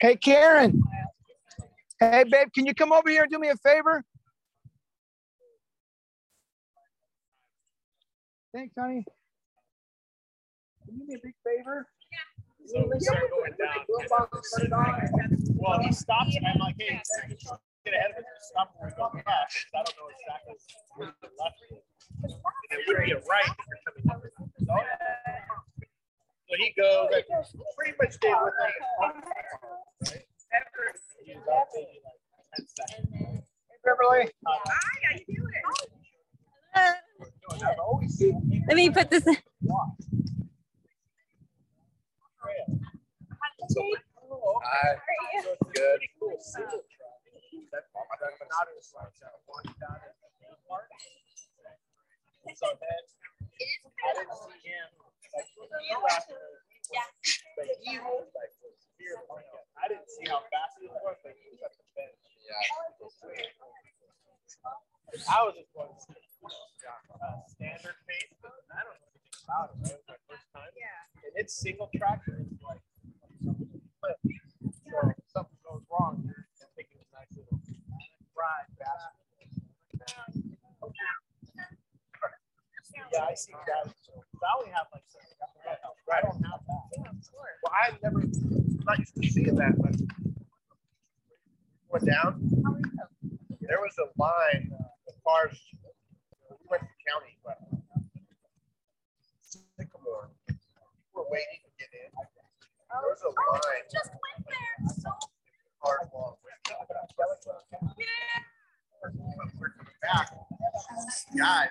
Hey, Karen. Hey, babe, can you come over here and do me a favor? Thanks, honey. Can you do me a big favor? so we start going down. Well, he stops and I'm like, hey, get ahead of it. Stop where we go left. 'cause I don't know exactly where the left is. And it would be a right if you're coming up. So, so he goes, like, pretty much stayed with him. Right? He's up maybe like 10 seconds. Hey, Beverly. I've always Let me put this. in. Hi. Good. So then, I didn't see him, like, he left, but he was like, like, I didn't see how fast he was, but he was at the bench. Yeah. I was just going, uh, standard pace, but I don't know anything about it? It was my first time. Yeah. And it's single track, and it's like, flip. So if something goes wrong, you're taking a nice little ride fast. Yeah, I see that. So I only have like, I don't have that. Well, I never, not used to seeing that, but went down. There was a line of cars. We went to county, but Sycamore. People were waiting to get in. There was a line. Just went there. So Cars long. We're coming back. Guys.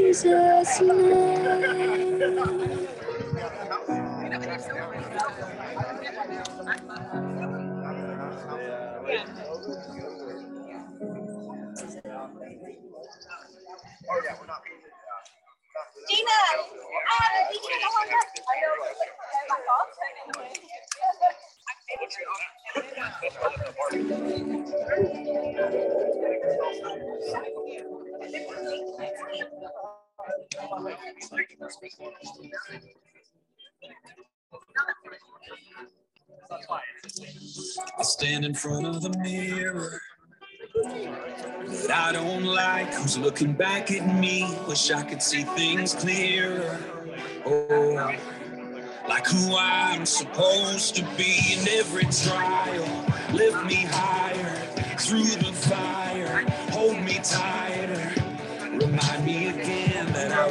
Jesus' name. Gina. I know. Oh my I stand in front of the mirror that I don't like. Who's looking back at me? Wish I could see things clearer. Oh, like who I'm supposed to be in every trial. Lift me higher through the fire. Hold me tighter.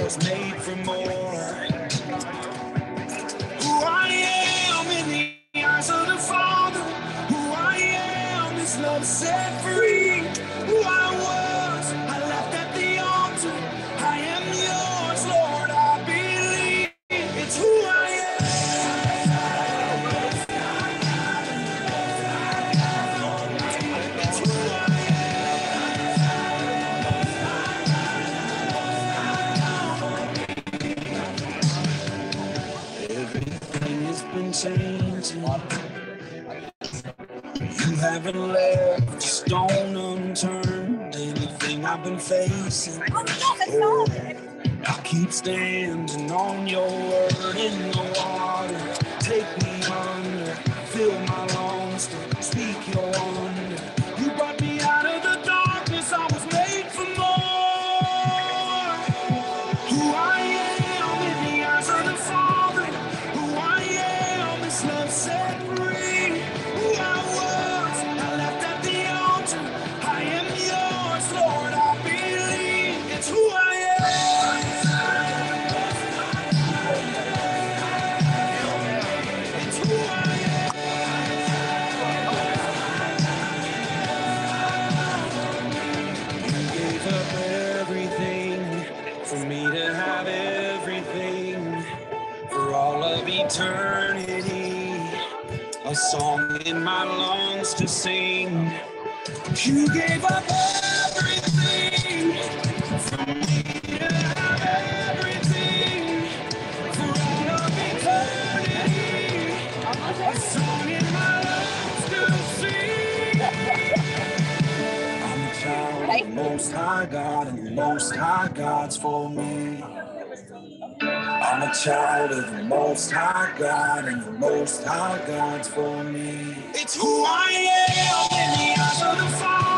Was made for more. Who I am in the eyes of the Father. Who I am is love set free. Haven't left a stone unturned. Anything I've been facing. Oh, I keep standing on your word in the water. Take me under, fill my lungs You gave up everything for me to have everything for all of eternity. A song in my lungs to sing. I'm a child of the Most High God, and the Most High God's for me. I'm a child of the Most High God, and the Most High God's for me. It's who I am in the eyes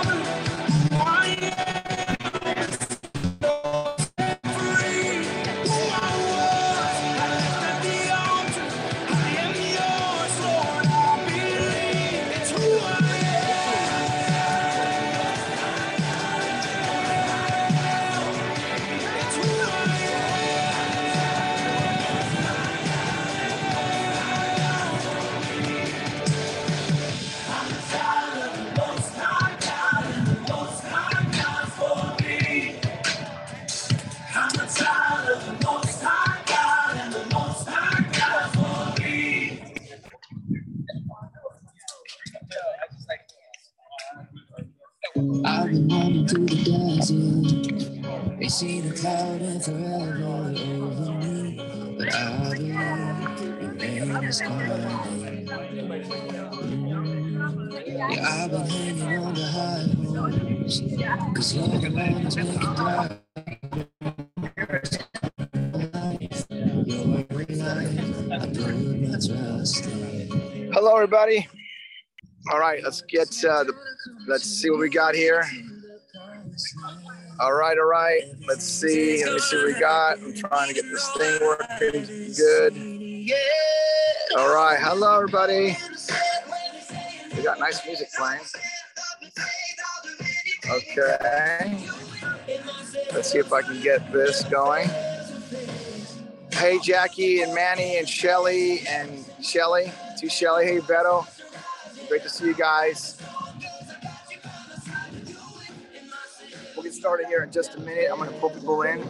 Hello, everybody. All right, let's get uh, the. Let's see what we got here. All right, all right. Let's see. Let me see what we got. I'm trying to get this thing working good. All right. Hello, everybody. We got nice music playing. Okay. Let's see if I can get this going. Hey, Jackie and Manny and Shelly and Shelly. To Shelly. Hey, Beto. Great to see you guys. We'll get started here in just a minute. I'm going to pull people in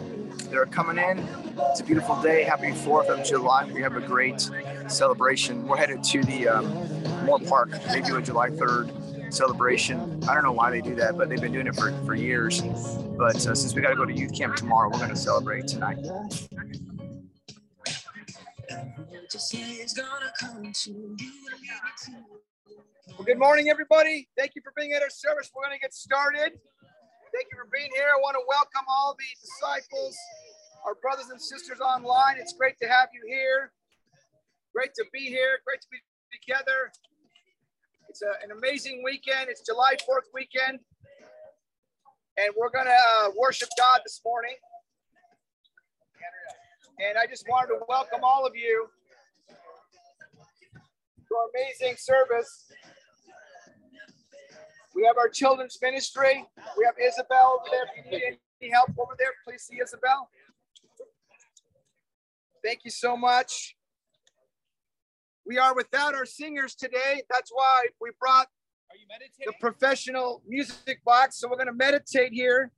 that are coming in. It's a beautiful day. Happy 4th of July. We have a great celebration. We're headed to the um, Moore Park. maybe on July 3rd celebration. I don't know why they do that, but they've been doing it for, for years. But uh, since we got to go to youth camp tomorrow, we're going to celebrate tonight. Well, good morning, everybody. Thank you for being at our service. We're going to get started. Thank you for being here. I want to welcome all the disciples, our brothers and sisters online. It's great to have you here. Great to be here. Great to be together. It's a, an amazing weekend. It's July 4th weekend. And we're going to uh, worship God this morning. And I just wanted to welcome all of you to our amazing service. We have our children's ministry. We have Isabel over there. If you need any help over there, please see Isabel. Thank you so much. We are without our singers today. That's why we brought the professional music box. So we're going to meditate here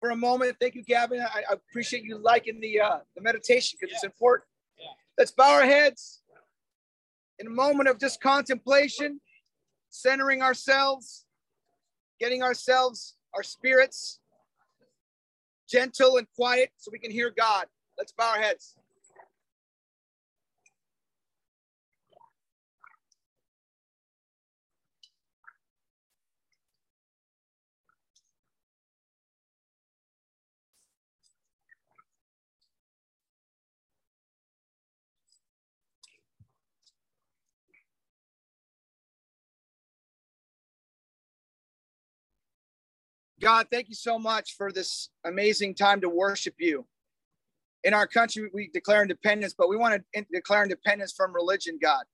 for a moment. Thank you, Gavin. I, I appreciate you liking the uh, the meditation because it's important. Let's bow our heads in a moment of just contemplation centering ourselves, getting ourselves, our spirits gentle and quiet so we can hear God. Let's bow our heads. God, thank you so much for this amazing time to worship you. In our country, we declare independence, but we want to declare independence from religion, God,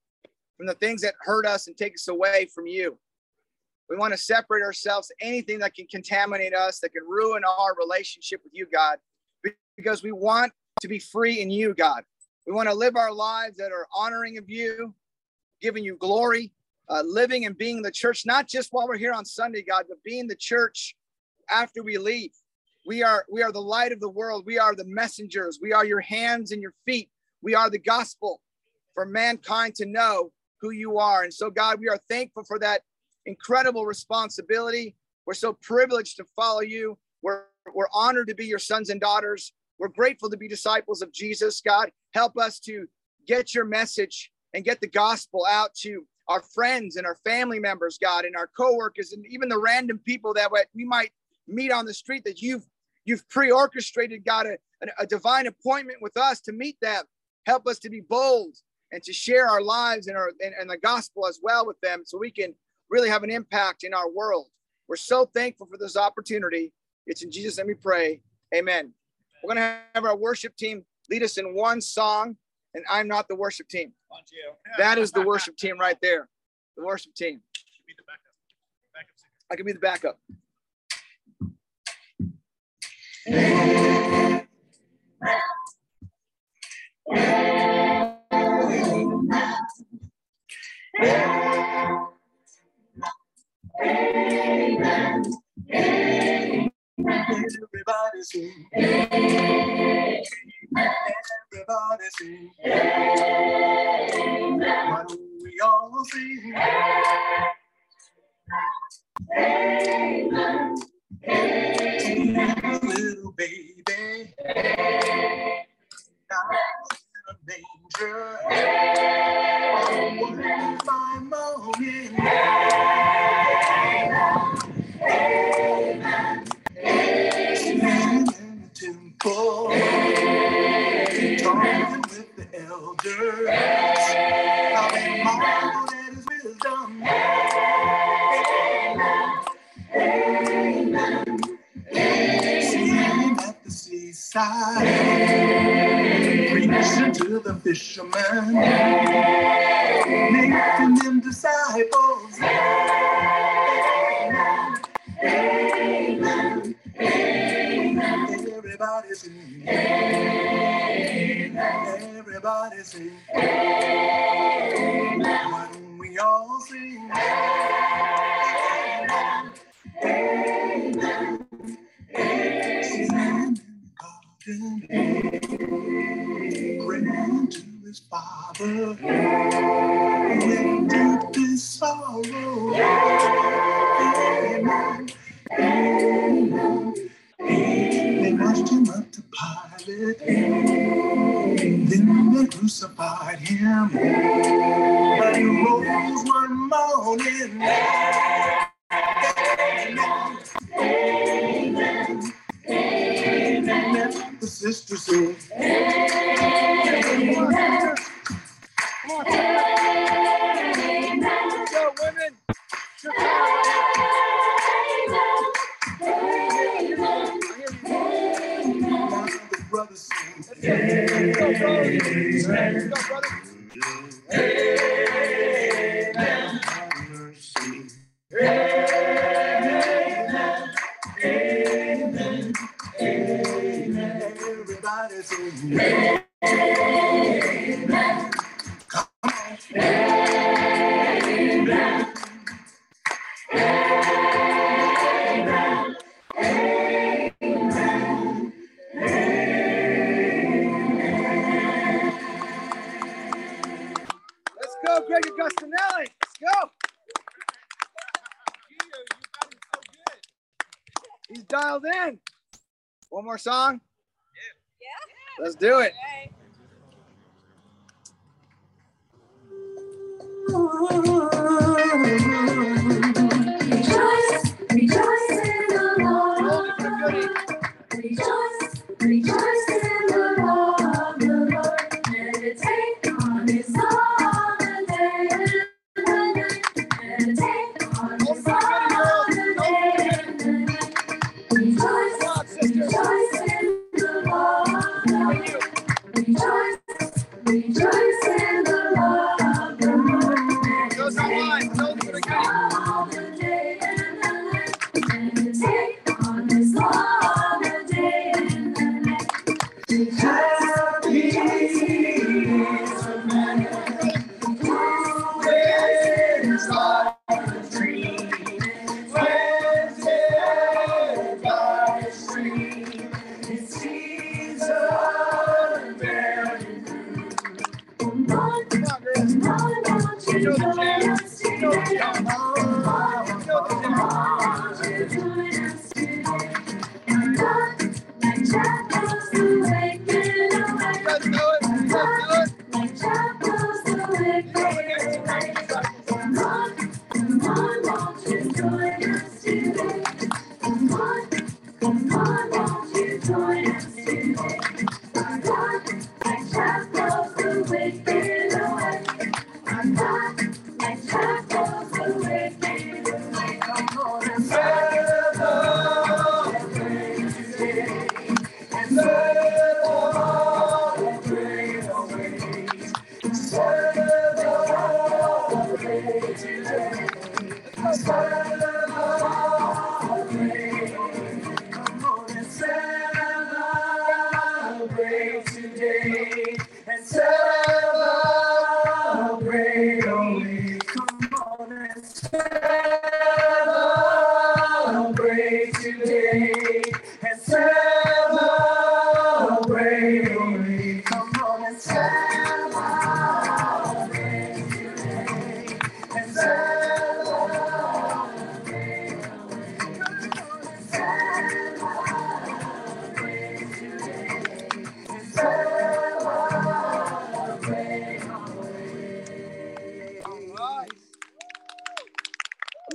from the things that hurt us and take us away from you. We want to separate ourselves, anything that can contaminate us, that can ruin our relationship with you, God, because we want to be free in you, God. We want to live our lives that are honoring of you, giving you glory, uh, living and being the church, not just while we're here on Sunday, God, but being the church after we leave. We are we are the light of the world. We are the messengers. We are your hands and your feet. We are the gospel for mankind to know who you are. And so God, we are thankful for that incredible responsibility. We're so privileged to follow you. We're we're honored to be your sons and daughters. We're grateful to be disciples of Jesus. God, help us to get your message and get the gospel out to our friends and our family members, God, and our coworkers, and even the random people that we might meet on the street that you've you've pre-orchestrated god a, a, divine appointment with us to meet them. Help us to be bold and to share our lives and our and, and the gospel as well with them so we can really have an impact in our world. We're so thankful for this opportunity. It's in jesus name we pray. Amen. We're going to have our worship team lead us in one song and i'm not the worship team. That is the worship team right there. The worship team. I can be the backup. Everybody sing. Everybody sing. The sister said,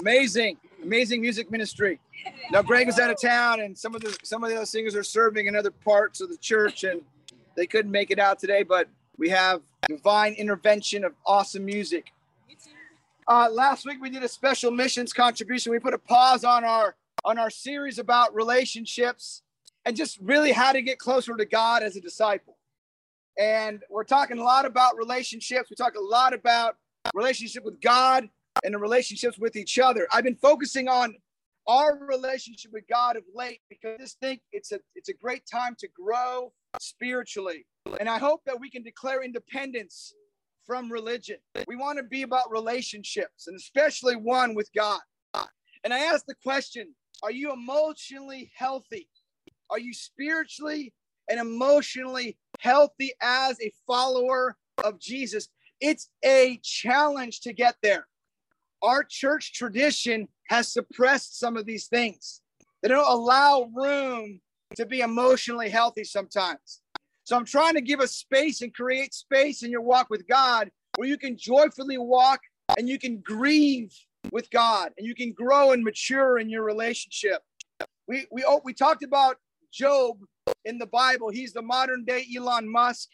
Amazing, amazing music ministry. Now Greg is out of town, and some of the some of the other singers are serving in other parts of the church, and they couldn't make it out today. But we have divine intervention of awesome music. Uh, last week we did a special missions contribution. We put a pause on our on our series about relationships and just really how to get closer to God as a disciple. And we're talking a lot about relationships. We talk a lot about relationship with God and the relationships with each other. I've been focusing on our relationship with God of late because I think it's a it's a great time to grow spiritually. And I hope that we can declare independence from religion. We want to be about relationships and especially one with God. And I ask the question, are you emotionally healthy? Are you spiritually and emotionally healthy as a follower of Jesus. It's a challenge to get there. Our church tradition has suppressed some of these things. They don't allow room to be emotionally healthy sometimes. So I'm trying to give a space and create space in your walk with God where you can joyfully walk and you can grieve with God and you can grow and mature in your relationship. We we oh, we talked about Job in the Bible. He's the modern day Elon Musk,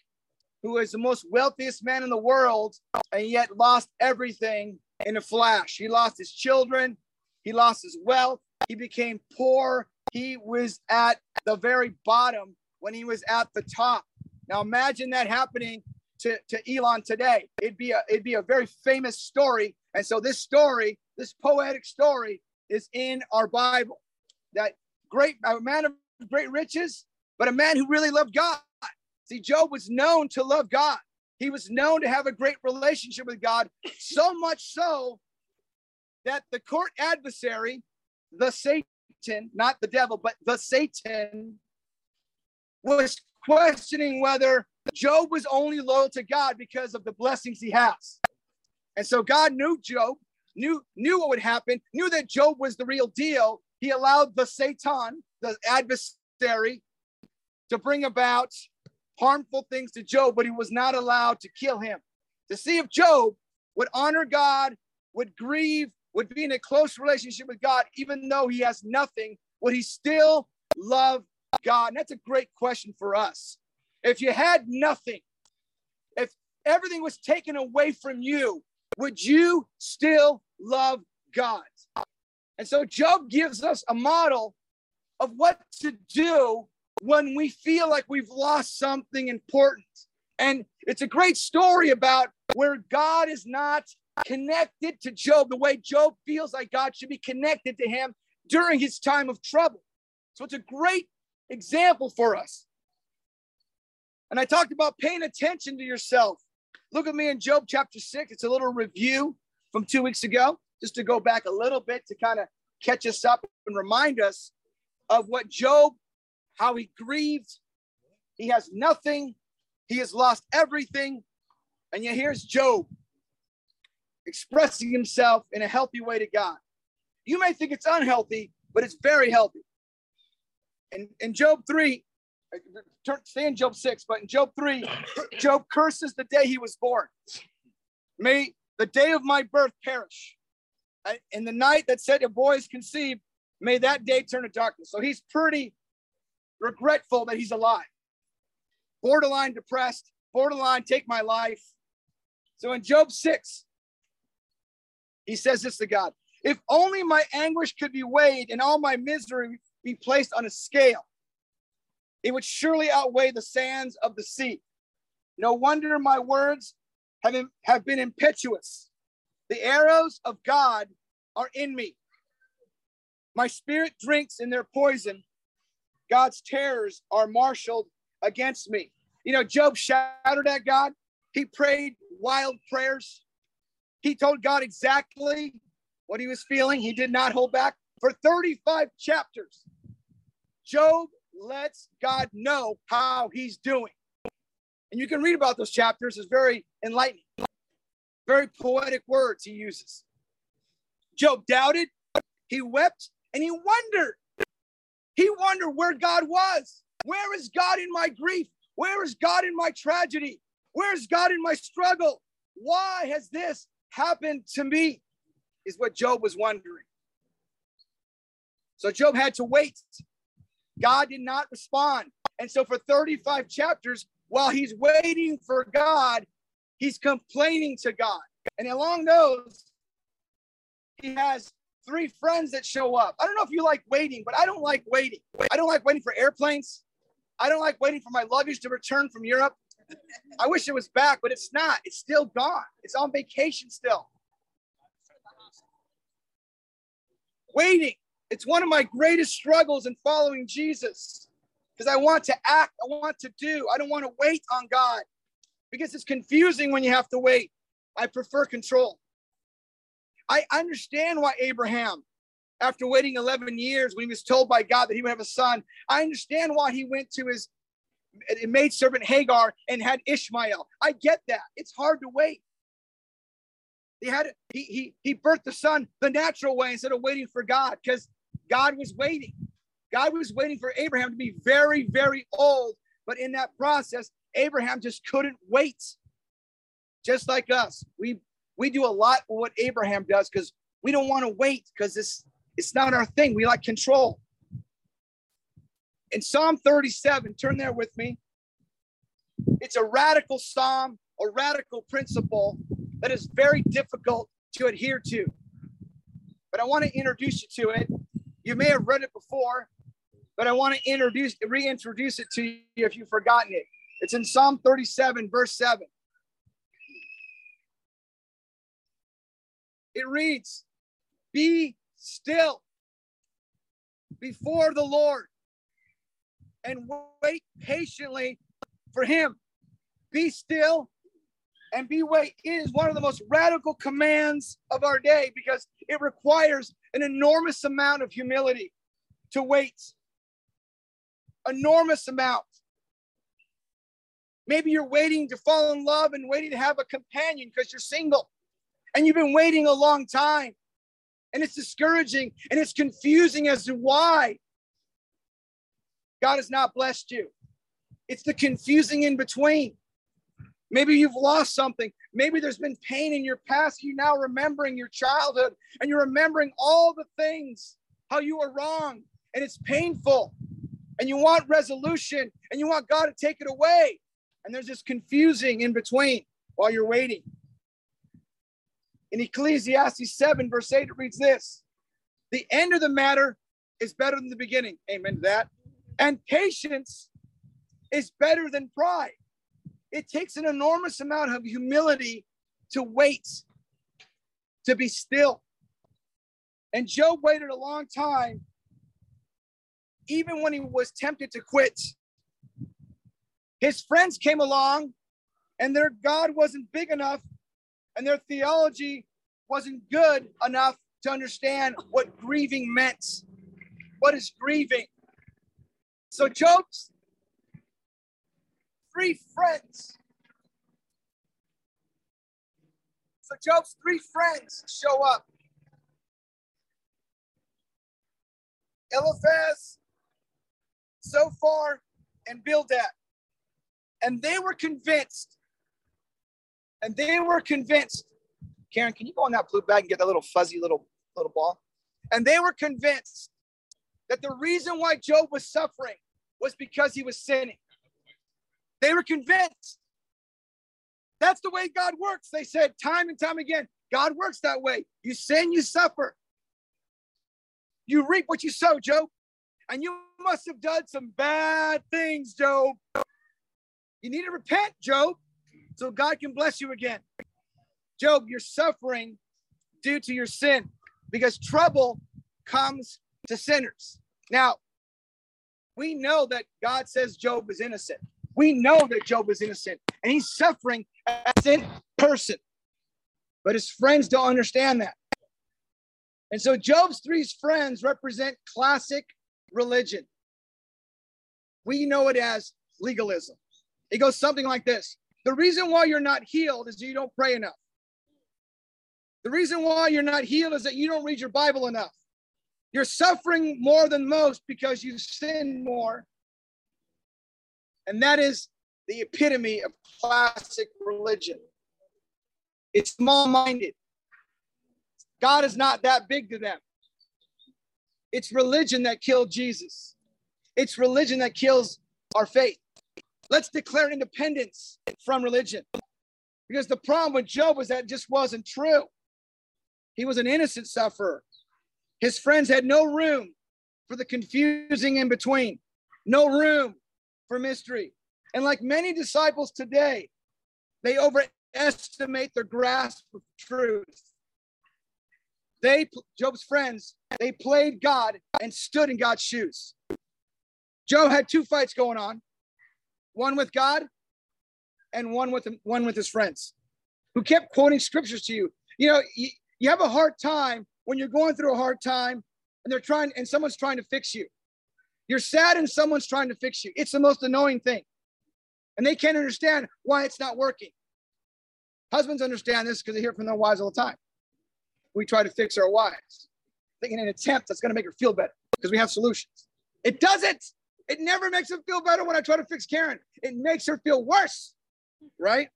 who is the most wealthiest man in the world and yet lost everything in a flash. He lost his children, he lost his wealth, he became poor, he was at the very bottom when he was at the top. Now imagine that happening to, to Elon today. It'd be a it'd be a very famous story. And so this story, this poetic story, is in our Bible. That great a man of great riches, but a man who really loved God. See, Job was known to love God. He was known to have a great relationship with God, so much so that the court adversary, the Satan, not the devil, but the Satan, was questioning whether Job was only loyal to God because of the blessings he has. And so God knew Job, knew knew what would happen, knew that Job was the real deal. He allowed the Satan, the adversary, to bring about harmful things to Job, but he was not allowed to kill him. To see if Job would honor God, would grieve, would be in a close relationship with God, even though he has nothing, would he still love God? And that's a great question for us. If you had nothing, if everything was taken away from you, would you still love God? And so Job gives us a model of what to do when we feel like we've lost something important. And it's a great story about where God is not connected to Job the way Job feels like God should be connected to him during his time of trouble. So it's a great example for us. And I talked about paying attention to yourself. Look at me in Job chapter six. It's a little review from two weeks ago, just to go back a little bit to kind of catch us up and remind us of what Job, how he grieved. He has nothing, he has lost everything. And yet here's Job expressing himself in a healthy way to God. You may think it's unhealthy, but it's very healthy. In, in Job 3, turn, stay in Job 6, but in Job 3, Job curses the day he was born. May the day of my birth perish. In the night that said a boy is conceived, may that day turn to darkness. So he's pretty regretful that he's alive. Borderline depressed, borderline take my life. So in Job 6, he says this to God If only my anguish could be weighed and all my misery be placed on a scale, it would surely outweigh the sands of the sea. No wonder my words have, have been impetuous. The arrows of God are in me. My spirit drinks in their poison. God's terrors are marshaled against me. You know, Job shouted at God. He prayed wild prayers. He told God exactly what he was feeling. He did not hold back. For 35 chapters, Job lets God know how he's doing. And you can read about those chapters. It's very enlightening, very poetic words he uses. Job doubted, he wept, and he wondered. He wondered where God was. Where is God in my grief? Where is God in my tragedy? Where is God in my struggle? Why has this happened to me? Is what Job was wondering. So Job had to wait God did not respond. And so for 35 chapters, while he's waiting for God, he's complaining to God. And along those, he has three friends that show up. I don't know if you like waiting, but I don't like waiting. I don't like waiting for airplanes. I don't like waiting for my luggage to return from Europe. I wish it was back, but it's not. It's still gone. It's on vacation still. Waiting. It's one of my greatest struggles in following Jesus because I want to act, I want to do, I don't want to wait on God because it's confusing when you have to wait. I prefer control. I understand why Abraham, after waiting 11 years when he was told by God that he would have a son, I understand why he went to his maid servant Hagar and had Ishmael. I get that. It's hard to wait. He had he he he birthed the son the natural way instead of waiting for God because God was waiting. God was waiting for Abraham to be very, very old. But in that process, Abraham just couldn't wait. Just like us, we we do a lot of what Abraham does because we don't want to wait because it's it's not our thing. We like control. In Psalm 37, turn there with me. It's a radical psalm, a radical principle that is very difficult to adhere to. But I want to introduce you to it. You may have read it before, but I want to introduce reintroduce it to you if you've forgotten it. It's in Psalm 37, verse 7. It reads, Be still before the Lord and wait patiently for him. Be still and be wait. It is one of the most radical commands of our day because it requires an enormous amount of humility to wait. Enormous amount. Maybe you're waiting to fall in love and waiting to have a companion because you're single and you've been waiting a long time. And it's discouraging and it's confusing as to why God has not blessed you. It's the confusing in between. Maybe you've lost something. Maybe there's been pain in your past. You're now remembering your childhood and you're remembering all the things, how you were wrong, and it's painful. And you want resolution and you want God to take it away. And there's this confusing in between while you're waiting. In Ecclesiastes 7, verse 8, it reads this The end of the matter is better than the beginning. Amen to that. And patience is better than pride. It takes an enormous amount of humility to wait, to be still. And Job waited a long time, even when he was tempted to quit. His friends came along, and their God wasn't big enough, and their theology wasn't good enough to understand what grieving meant. What is grieving? So Job's three friends. So Job's three friends show up. Eliphaz, Zophar, and Bildad. And they were convinced, and they were convinced. Karen, can you go on that blue bag and get that little fuzzy little little ball? And they were convinced that the reason why Job was suffering was because he was sinning. They were convinced. That's the way God works. They said time and time again, God works that way. You sin, you suffer. You reap what you sow, Job. And you must have done some bad things, Job. You need to repent, Job, so God can bless you again. Job, you're suffering due to your sin because trouble comes to sinners. Now, we know that God says Job is innocent. We know that Job is innocent and he's suffering as a person. But his friends don't understand that. And so Job's three friends represent classic religion. We know it as legalism. It goes something like this The reason why you're not healed is you don't pray enough. The reason why you're not healed is that you don't read your Bible enough. You're suffering more than most because you sin more. And that is the epitome of classic religion. It's small minded. God is not that big to them. It's religion that killed Jesus. It's religion that kills our faith. Let's declare independence from religion. Because the problem with Job was that just wasn't true. He was an innocent sufferer. His friends had no room for the confusing in between, no room for mystery. And like many disciples today, they overestimate their grasp of truth. They, Job's friends, they played God and stood in God's shoes. Job had two fights going on, one with God and one with one with his friends, who kept quoting scriptures to you. You know, you, you have a hard time when you're going through a hard time and they're trying and someone's trying to fix you. You're sad and someone's trying to fix you. It's the most annoying thing and they can't understand why it's not working. Husbands understand this because they hear from their wives all the time. We try to fix our wives, thinking an attempt that's going to make her feel better because we have solutions. It doesn't. It never makes her feel better when I try to fix Karen. It makes her feel worse, right?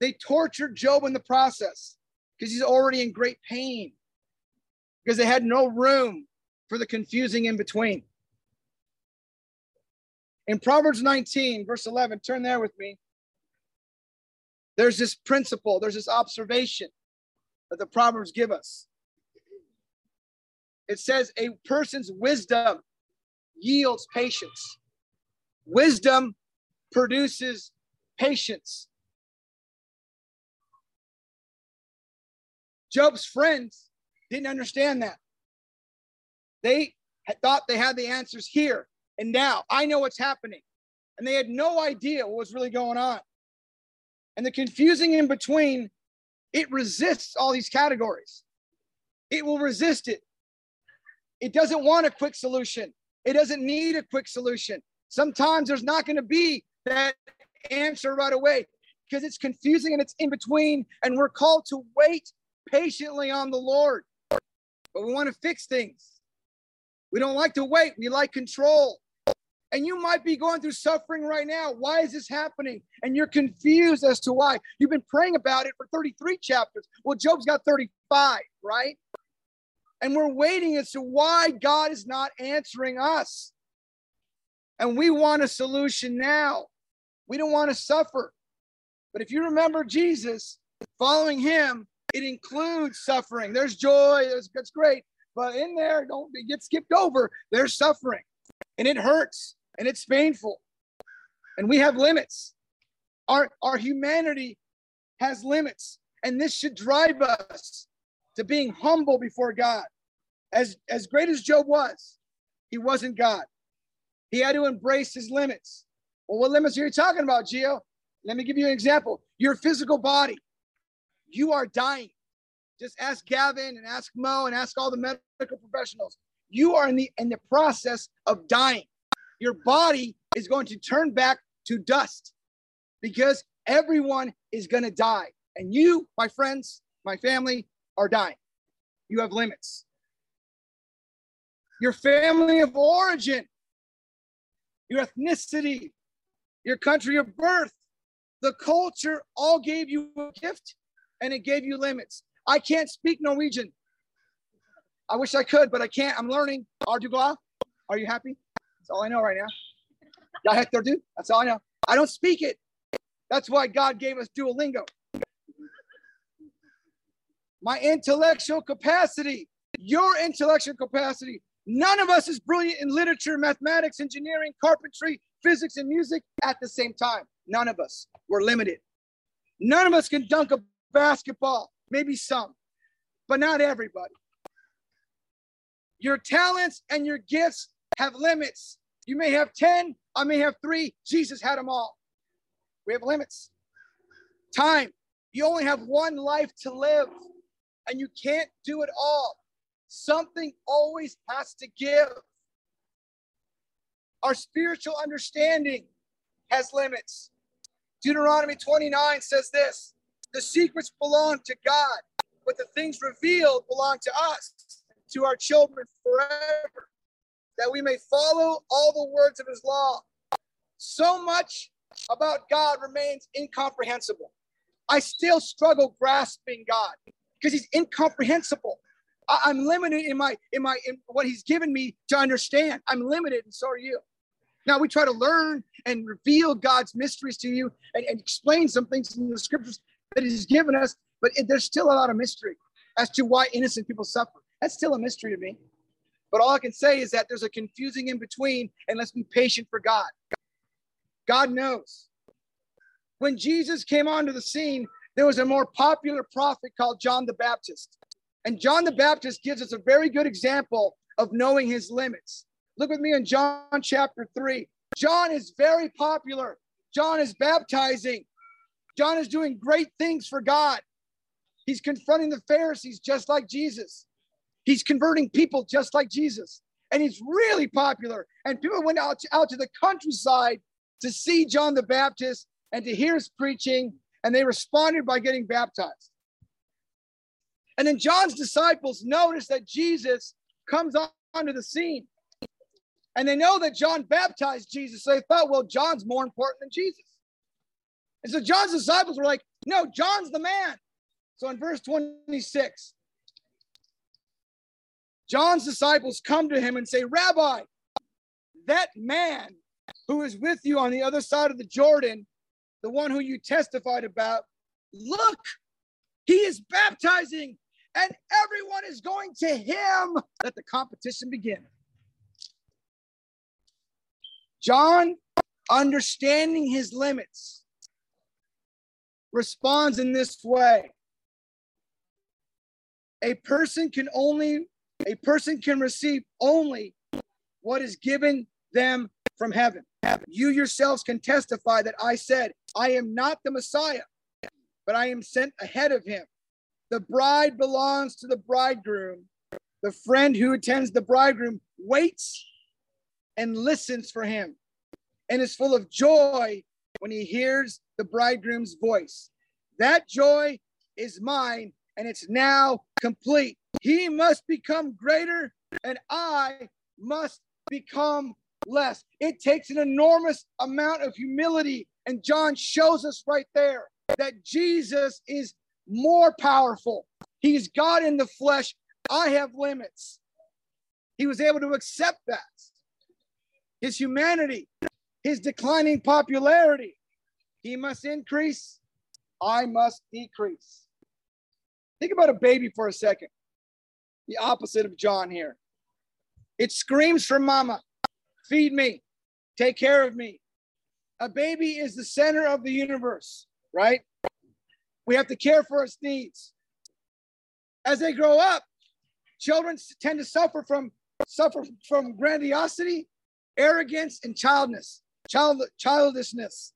They tortured Job in the process because he's already in great pain because they had no room for the confusing in between. In Proverbs 19, verse 11, turn there with me. There's this principle, there's this observation that the Proverbs give us. It says, A person's wisdom yields patience. Wisdom produces patience. Job's friends didn't understand that. They had thought they had the answers here and now. I know what's happening. And they had no idea what was really going on. And the confusing in between, it resists all these categories. It will resist it. It doesn't want a quick solution. It doesn't need a quick solution. Sometimes there's not going to be that answer right away because it's confusing and it's in between. And we're called to wait patiently on the Lord. But we want to fix things. We don't like to wait, we like control. And you might be going through suffering right now. Why is this happening? And you're confused as to why. You've been praying about it for 33 chapters. Well, Job's got 35, right? And we're waiting as to why God is not answering us. And we want a solution now. We don't want to suffer. But if you remember Jesus, following him, it includes suffering. There's joy, that's great. But in there, don't get skipped over. There's suffering and it hurts and it's painful. And we have limits. Our, our humanity has limits. And this should drive us to being humble before God. As, as great as Job was, he wasn't God. He had to embrace his limits. Well, what limits are you talking about, Gio? Let me give you an example. Your physical body, you are dying. Just ask Gavin and ask Mo and ask all the medical professionals. You are in the in the process of dying. Your body is going to turn back to dust because everyone is going to die. And you, my friends, my family, are dying. You have limits. Your family of origin, your ethnicity, your country of birth, the culture all gave you a gift and it gave you limits. I can't speak Norwegian. I wish I could, but I can't. I'm learning. Are you? Are you happy? That's all I know right now. Yeah, dude. That's all I know. I don't speak it. That's why God gave us Duolingo. My intellectual capacity, your intellectual capacity. None of us is brilliant in literature, mathematics, engineering, carpentry, physics, and music at the same time. None of us. We're limited. None of us can dunk a basketball. Maybe some, but not everybody. Your talents and your gifts have limits. You may have 10, I may have three. Jesus had them all. We have limits. Time. You only have one life to live, and you can't do it all. Something always has to give. Our spiritual understanding has limits. Deuteronomy 29 says this the secrets belong to God, but the things revealed belong to us, to our children forever, that we may follow all the words of his law. So much about God remains incomprehensible. I still struggle grasping God because he's incomprehensible. I, am limited in my in my in what he's given me to understand. I'm limited, and so are you. Now we try to learn and reveal God's mysteries to you and, and explain some things in the scriptures that he's given us, but it, there's still a lot of mystery as to why innocent people suffer. That's still a mystery to me. But all I can say is that there's a confusing in between, and let's be patient for God. God knows. When Jesus came onto the scene, there was a more popular prophet called John the Baptist. And John the Baptist gives us a very good example of knowing his limits. Look with me in John chapter 3. John is very popular. John is baptizing. John is doing great things for God. He's confronting the Pharisees just like Jesus. He's converting people just like Jesus. And he's really popular. And people went out to, out to the countryside to see John the Baptist and to hear his preaching, and they responded by getting baptized. And then John's disciples notice that Jesus comes onto the scene. And they know that John baptized Jesus. So they thought, well, John's more important than Jesus. And so John's disciples were like, no, John's the man. So in verse 26, John's disciples come to him and say, Rabbi, that man who is with you on the other side of the Jordan, the one who you testified about, look, he is baptizing and everyone is going to him. Let the competition begin. John, understanding his limits, responds in this way. A person can only a person can receive only what is given them from heaven. You yourselves can testify that I said, I am not the Messiah, but I am sent ahead of him. The bride belongs to the bridegroom. The friend who attends the bridegroom waits and listens for him and is full of joy when he hears the bridegroom's voice. That joy is mine and it's now complete. He must become greater and I must become less. It takes an enormous amount of humility. And John shows us right there that Jesus is more powerful. He's God in the flesh. I have limits. He was able to accept that. His humanity, his declining popularity. He must increase. I must decrease. Think about a baby for a second. The opposite of John here. It screams for mama, feed me, take care of me. A baby is the center of the universe, right? We have to care for its needs. As they grow up, children tend to suffer from suffer from grandiosity, arrogance, and childness, child, childishness.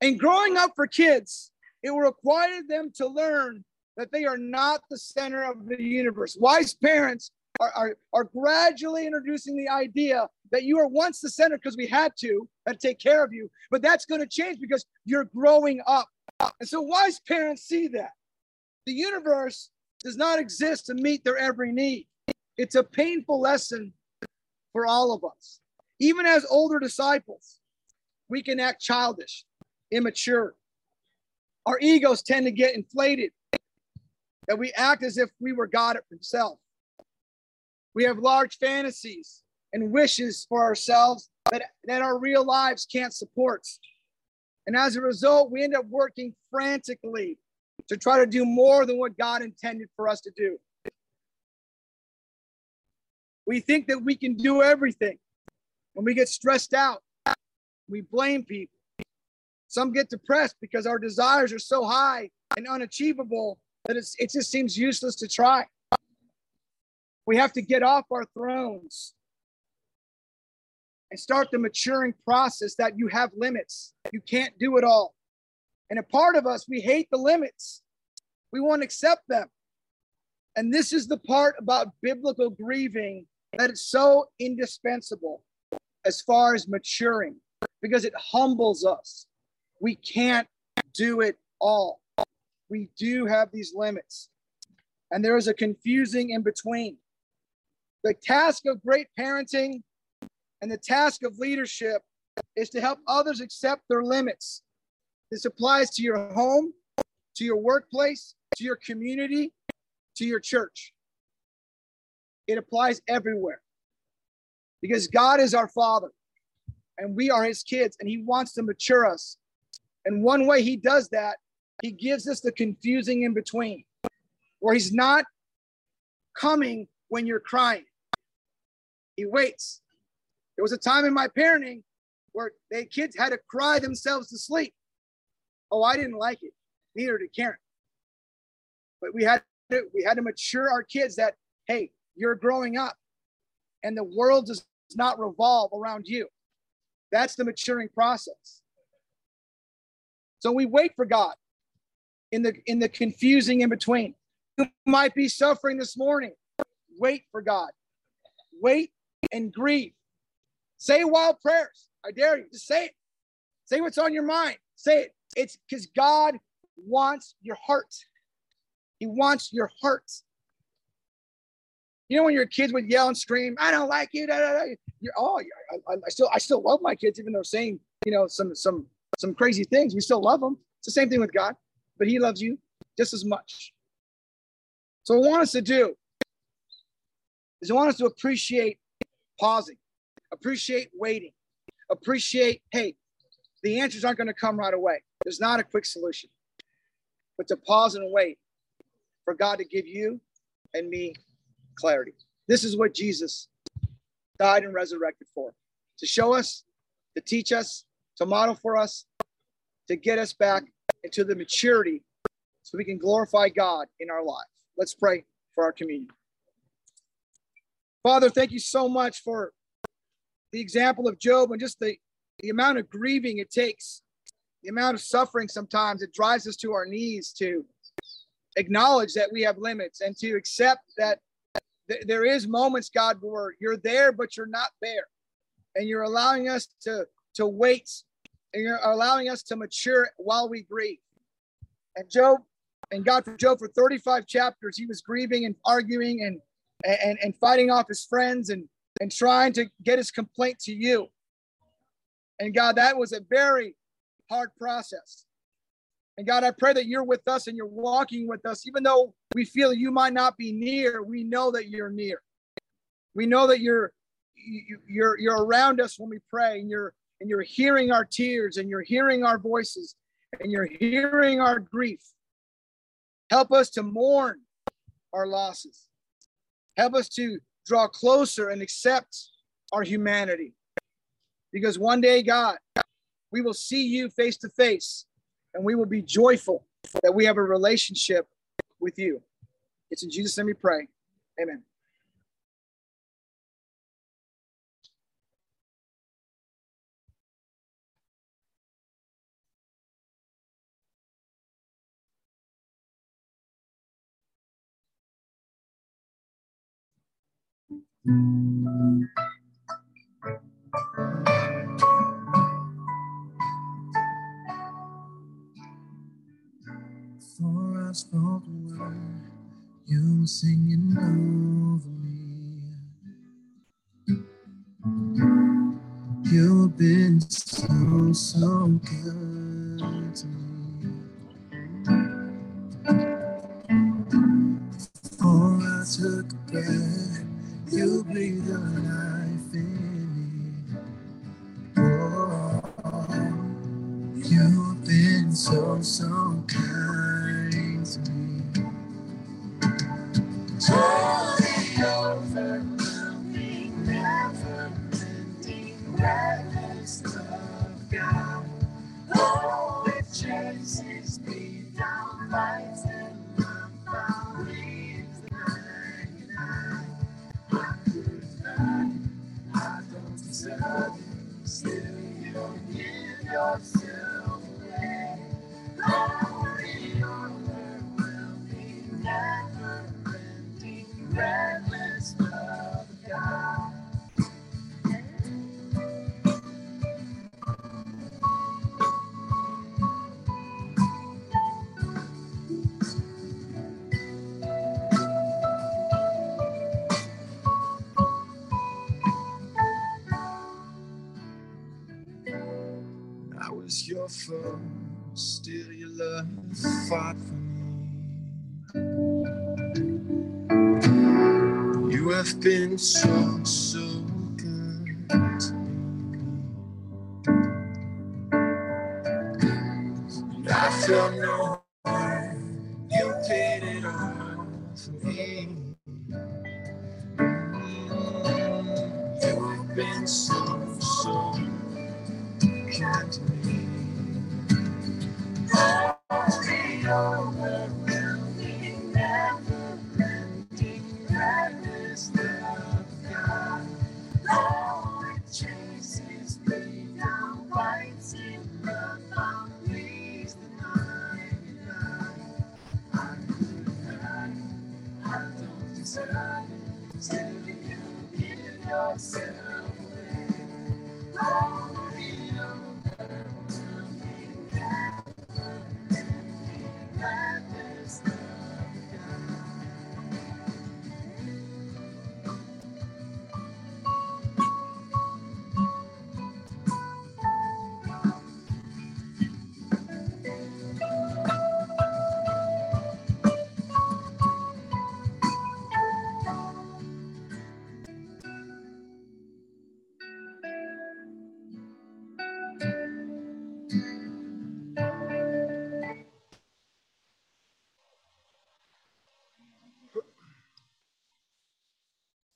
And growing up for kids, it will require them to learn that they are not the center of the universe. Wise parents are, are, are gradually introducing the idea that you were once the center because we had to and take care of you, but that's going to change because you're growing up. And so wise parents see that. The universe does not exist to meet their every need. It's a painful lesson for all of us. Even as older disciples, we can act childish, immature. Our egos tend to get inflated, that we act as if we were God Himself. We have large fantasies and wishes for ourselves that, that our real lives can't support. And as a result, we end up working frantically to try to do more than what God intended for us to do. We think that we can do everything. When we get stressed out, we blame people. Some get depressed because our desires are so high and unachievable that it's, it just seems useless to try. We have to get off our thrones and start the maturing process that you have limits. You can't do it all. And a part of us, we hate the limits. We won't accept them. And this is the part about biblical grieving that is so indispensable as far as maturing because it humbles us. We can't do it all. We do have these limits. And there is a confusing in between. The task of great parenting and the task of leadership is to help others accept their limits. This applies to your home, to your workplace, to your community, to your church. It applies everywhere because God is our Father and we are His kids, and He wants to mature us. And one way He does that, He gives us the confusing in between, where He's not coming when you're crying. He waits there was a time in my parenting where the kids had to cry themselves to sleep. Oh, I didn't like it. Neither did Karen. But we had to, we had to mature our kids that hey, you're growing up, and the world does not revolve around you. That's the maturing process. So we wait for God in the in the confusing in between. You might be suffering this morning. Wait for God. Wait and grieve. Say wild prayers. I dare you. Just say it. Say what's on your mind. Say it. It's because God wants your heart. He wants your heart. You know when your kids would yell and scream, "I don't like you," da, da, da. You're, oh, I, I, I still, I still love my kids, even though saying, you know, some, some, some crazy things. We still love them. It's the same thing with God, but He loves you just as much. So, what I want us to do is I want us to appreciate pausing, appreciate waiting, appreciate, hey, the answers aren't going to come right away. There's not a quick solution, but to pause and wait for God to give you and me clarity. This is what Jesus died and resurrected for to show us, to teach us, to model for us, to get us back into the maturity so we can glorify God in our lives. Let's pray for our communion. Father, thank you so much for the example of Job and just the, the amount of grieving it takes, the amount of suffering sometimes it drives us to our knees to acknowledge that we have limits and to accept that th- there is moments, God, where you're there, but you're not there. And you're allowing us to, to wait and you're allowing us to mature while we grieve. And Job, and God for Job for 35 chapters, he was grieving and arguing and and, and fighting off his friends and and trying to get his complaint to you. And God, that was a very hard process. And God, I pray that you're with us and you're walking with us, even though we feel you might not be near. We know that you're near. We know that you're you, you're you're around us when we pray, and you're and you're hearing our tears, and you're hearing our voices, and you're hearing our grief. Help us to mourn our losses. Help us to draw closer and accept our humanity. Because one day, God, we will see you face to face and we will be joyful that we have a relationship with you. It's in Jesus' name we pray. Amen. Before I spoke you singing over me. You've been so, so good to me. Give yourself been so,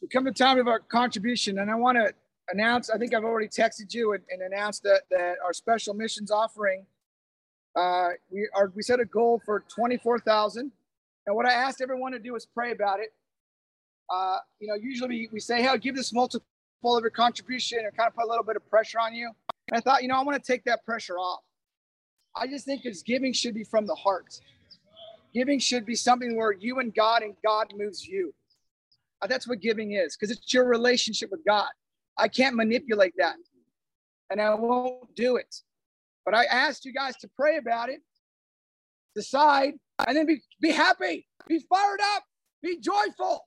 come to time of our contribution, and I want to announce. I think I've already texted you and, and announced that that our special missions offering. Uh, we are we set a goal for twenty four thousand, and what I asked everyone to do is pray about it. Uh, you know, usually we, we say, "Hey, give this multiple of your contribution," and kind of put a little bit of pressure on you. And I thought, you know, I want to take that pressure off. I just think this giving should be from the heart. Giving should be something where you and God and God moves you. Uh, That's what giving is because it's your relationship with God. I can't manipulate that and I won't do it. But I asked you guys to pray about it, decide, and then be, be happy, be fired up, be joyful.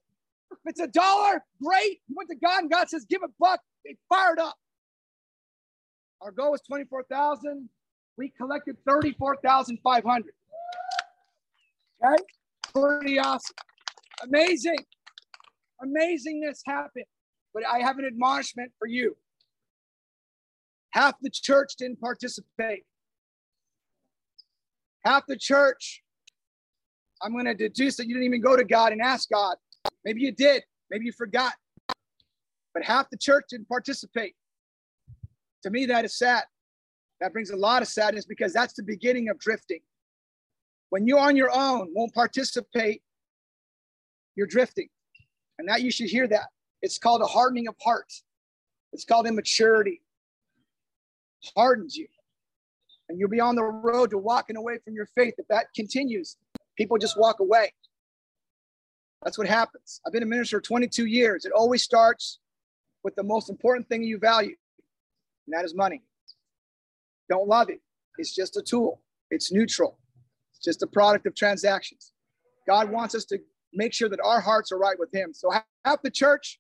If it's a dollar, great. You went to God and God says, give a buck, be fired up. Our goal was 24,000. We collected 34,500. Okay? Pretty awesome. Amazing. Amazingness happened. But I have an admonishment for you. Half the church didn't participate. Half the church, I'm going to deduce that you didn't even go to God and ask God. Maybe you did. Maybe you forgot. But half the church didn't participate. To me, that is sad. That brings a lot of sadness because that's the beginning of drifting. When you're on your own, won't participate, you're drifting. And that you should hear that. It's called a hardening of heart. It's called immaturity. Hardens you. And you'll be on the road to walking away from your faith. If that continues, people just walk away. That's what happens. I've been a minister 22 years. It always starts with the most important thing you value, and that is money. Don't love it. It's just a tool, it's neutral, it's just a product of transactions. God wants us to make sure that our hearts are right with Him. So, half the church,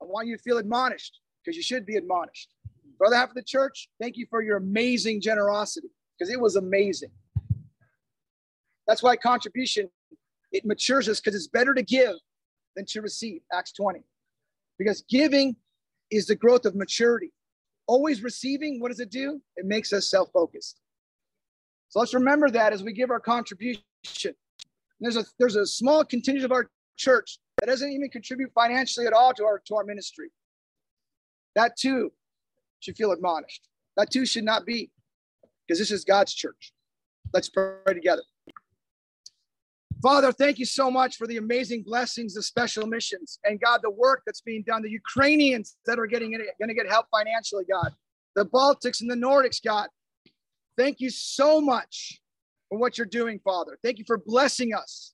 I want you to feel admonished because you should be admonished. For other half of the church, thank you for your amazing generosity because it was amazing. That's why contribution it matures us because it's better to give than to receive. Acts 20. Because giving is the growth of maturity. Always receiving, what does it do? It makes us self focused. So let's remember that as we give our contribution. There's a there's a small contingent of our church that doesn't even contribute financially at all to our to our ministry. That too should feel admonished. That too should not be, because this is God's church. Let's pray together. Father, thank you so much for the amazing blessings of special missions and God, the work that's being done, the Ukrainians that are getting going to get help financially, God, the Baltics and the Nordics, God. Thank you so much for what you're doing, Father. Thank you for blessing us.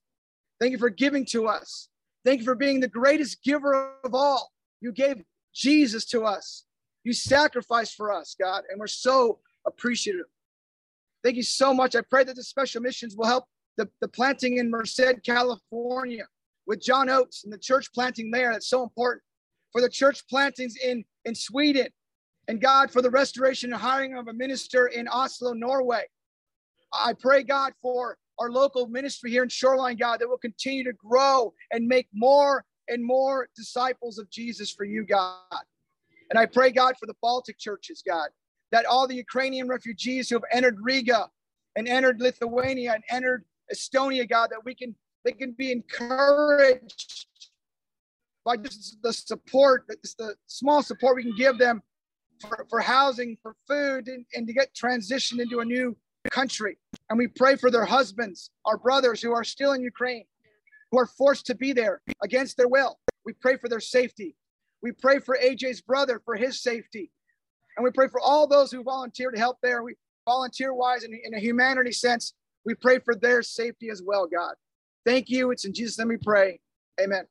Thank you for giving to us. Thank you for being the greatest giver of all. You gave Jesus to us. You sacrificed for us, God, and we're so appreciative. Thank you so much. I pray that the special missions will help the, the planting in Merced, California with John Oates and the church planting there. That's so important. For the church plantings in, in Sweden. And God, for the restoration and hiring of a minister in Oslo, Norway. I pray, God, for our local ministry here in Shoreline, God, that will continue to grow and make more and more disciples of Jesus for you, God. And I pray, God, for the Baltic churches, God, that all the Ukrainian refugees who have entered Riga and entered Lithuania and entered Estonia, God, that we can they can be encouraged by just the support, the small support we can give them for, for housing, for food, and, and to get transitioned into a new country. And we pray for their husbands, our brothers who are still in Ukraine, who are forced to be there against their will. We pray for their safety. We pray for AJ's brother for his safety. And we pray for all those who volunteer to help there. We volunteer wise in, in a humanity sense. We pray for their safety as well, God. Thank you. It's in Jesus' name we pray. Amen.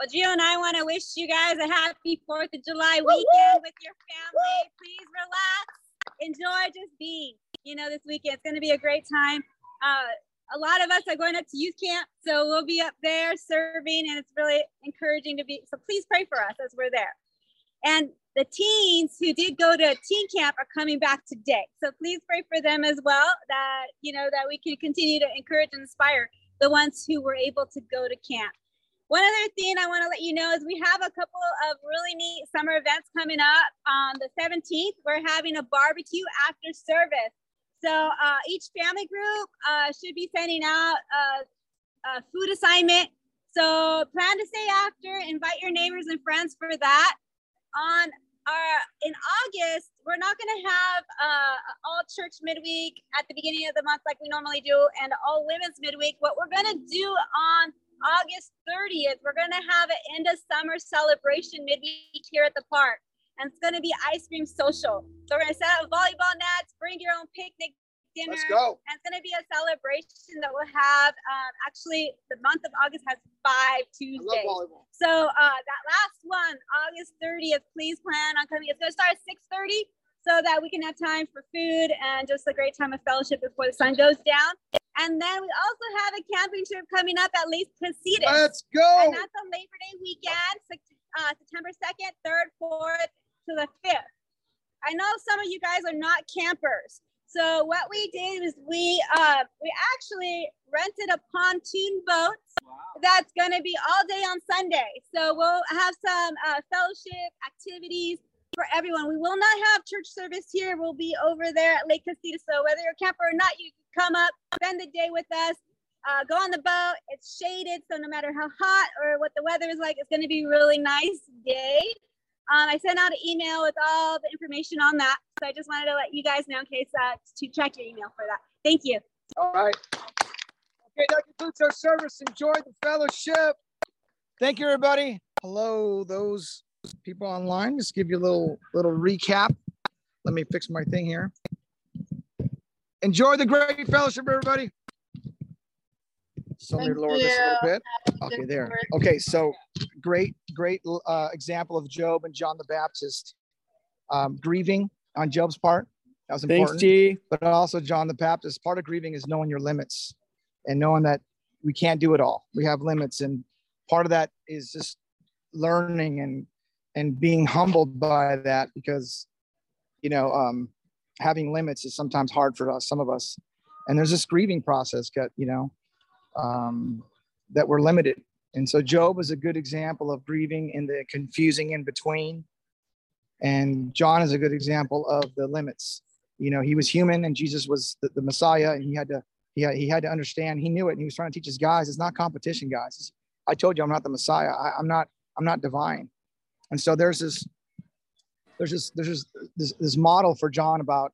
Well, Gio and I want to wish you guys a happy 4th of July weekend with your family. Please relax, enjoy just being. You know, this weekend it's going to be a great time. Uh, a lot of us are going up to youth camp, so we'll be up there serving, and it's really encouraging to be. So please pray for us as we're there. And the teens who did go to teen camp are coming back today. So please pray for them as well that, you know, that we can continue to encourage and inspire the ones who were able to go to camp. One other thing I want to let you know is we have a couple of really neat summer events coming up. On the 17th, we're having a barbecue after service. So uh, each family group uh, should be sending out a, a food assignment So plan to stay after, invite your neighbors and friends for that. On our in August, we're not going to have uh, all church midweek at the beginning of the month like we normally do, and all women's midweek. What we're going to do on August 30th, we're going to have an end of summer celebration midweek here at the park, and it's going to be ice cream social. So we're going to set up volleyball nets, bring your own picnic dinner. Let's go. And it's going to be a celebration that we'll have um, actually the month of August has five Tuesdays. volleyball. So uh, that last one, August 30th, please plan on coming. It's going to start at 6:30 so that we can have time for food and just a great time of fellowship before the sun goes down. And then we also have a camping trip coming up at Lake Casitas. Let's go. And that's on Labor Day weekend, uh, September 2nd, 3rd, 4th to the 5th. I know some of you guys are not campers. So what we did was we uh, we actually rented a pontoon boat that's going to be all day on Sunday. So we'll have some uh, fellowship activities for everyone. We will not have church service here. We'll be over there at Lake Casitas. So whether you're a camper or not, you come up, spend the day with us, uh, go on the boat. It's shaded, so no matter how hot or what the weather is like, it's going to be a really nice day. Um, I sent out an email with all the information on that. So I just wanted to let you guys know in case uh, to check your email for that. Thank you. All right. Okay, that concludes our service. Enjoy the fellowship. Thank you, everybody. Hello, those people online. Just give you a little little recap. Let me fix my thing here. Enjoy the great fellowship, everybody. So let me Thank lower this a little you. bit. Okay, there. Okay, so great, great uh, example of Job and John the Baptist um, grieving on Job's part. That was important Thanks, G. but also John the Baptist. Part of grieving is knowing your limits and knowing that we can't do it all. We have limits, and part of that is just learning and and being humbled by that because you know um, having limits is sometimes hard for us, some of us, and there's this grieving process. You know um, that we're limited, and so Job is a good example of grieving in the confusing in between. And John is a good example of the limits. You know he was human and jesus was the, the messiah and he had to he had, he had to understand. He knew it and he was trying to teach his guys. It's not competition guys. It's- i told you i'm not the messiah. I, i'm not i'm not divine. And so there's this there's this there's this, this this model for john about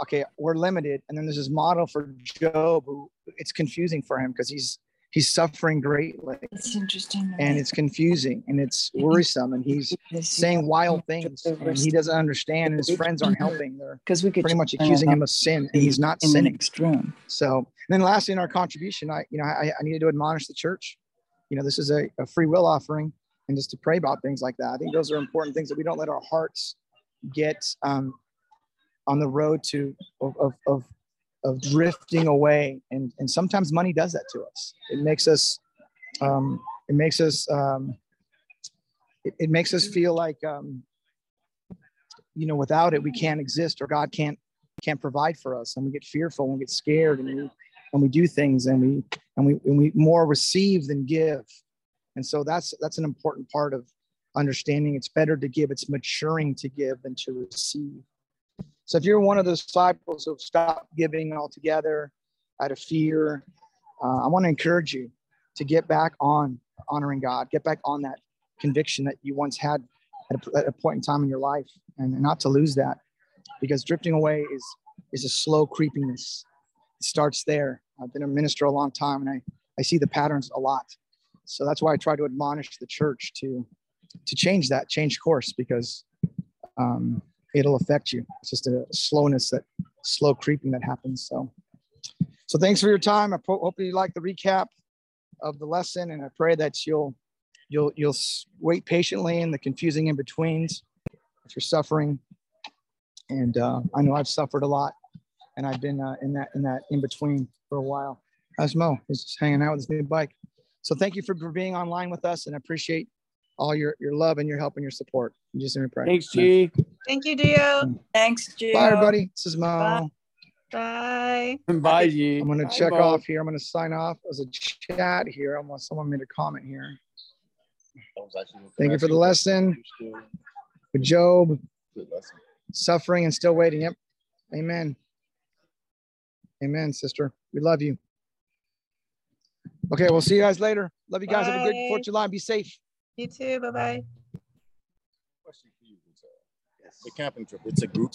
okay we're limited. And then there's this model for job who it's confusing for him because he's he's suffering greatly. It's interesting. and it's confusing and it's worrisome and he's saying wild things and he doesn't understand and his friends aren't helping. They're because we could pretty much accusing him of sin and he's not in sinning. next room. so then lastly in our contribution i you know i, I needed to admonish the church. You know this is a, a free will offering and just to pray about things like that. I think those are important things that we don't let our hearts get um, on the road to of, of, of drifting away. And and sometimes money does that to us. It makes us um it makes us um it, it makes us feel like um you know without it we can't exist or god can't can't provide for us. And we get fearful and we get scared and we and we do things and we and we and we more receive than give and so that's that's an important part of understanding. It's better to give it's maturing to give than to receive. So if you're one of those disciples who've stopped giving altogether out of fear uh, i want to encourage you to get back on honoring god. Get back on that conviction that you once had at a, at a point in time in your life and not to lose that because drifting away is is a slow creepiness. It starts there. I've been a minister a long time and i i see the patterns a lot so that's why i try to admonish the church to to change that change course because um, it'll affect you it's just a slowness that slow creeping that happens so so thanks for your time i po- hope you like the recap of the lesson and i pray that you'll you'll you'll wait patiently in the confusing in betweens if you're suffering and uh, I know I've suffered a lot, and I've been uh, in that in that in between for a while. How's Mo? He's just hanging out with his new bike. So thank you for, for being online with us, and I appreciate all your your love and your help and your support. Just in Jesus' name pray. Thanks, G. Thank you, Dio. Thanks, Gio. Bye, everybody. This is Mo. Bye. Bye. Bye, G. I'm gonna check Mo. off here. I'm gonna sign off as a chat here. Almost someone made a comment here. Thank you for the lesson. With Job, suffering and still waiting. Yep. Amen. Amen, sister. We love you. Okay, we'll see you guys later. Love you guys. Have a good Bye. Fourth of July. Be safe. You too. Bye bye. Question for you, Giselle. The camping trip, it's a group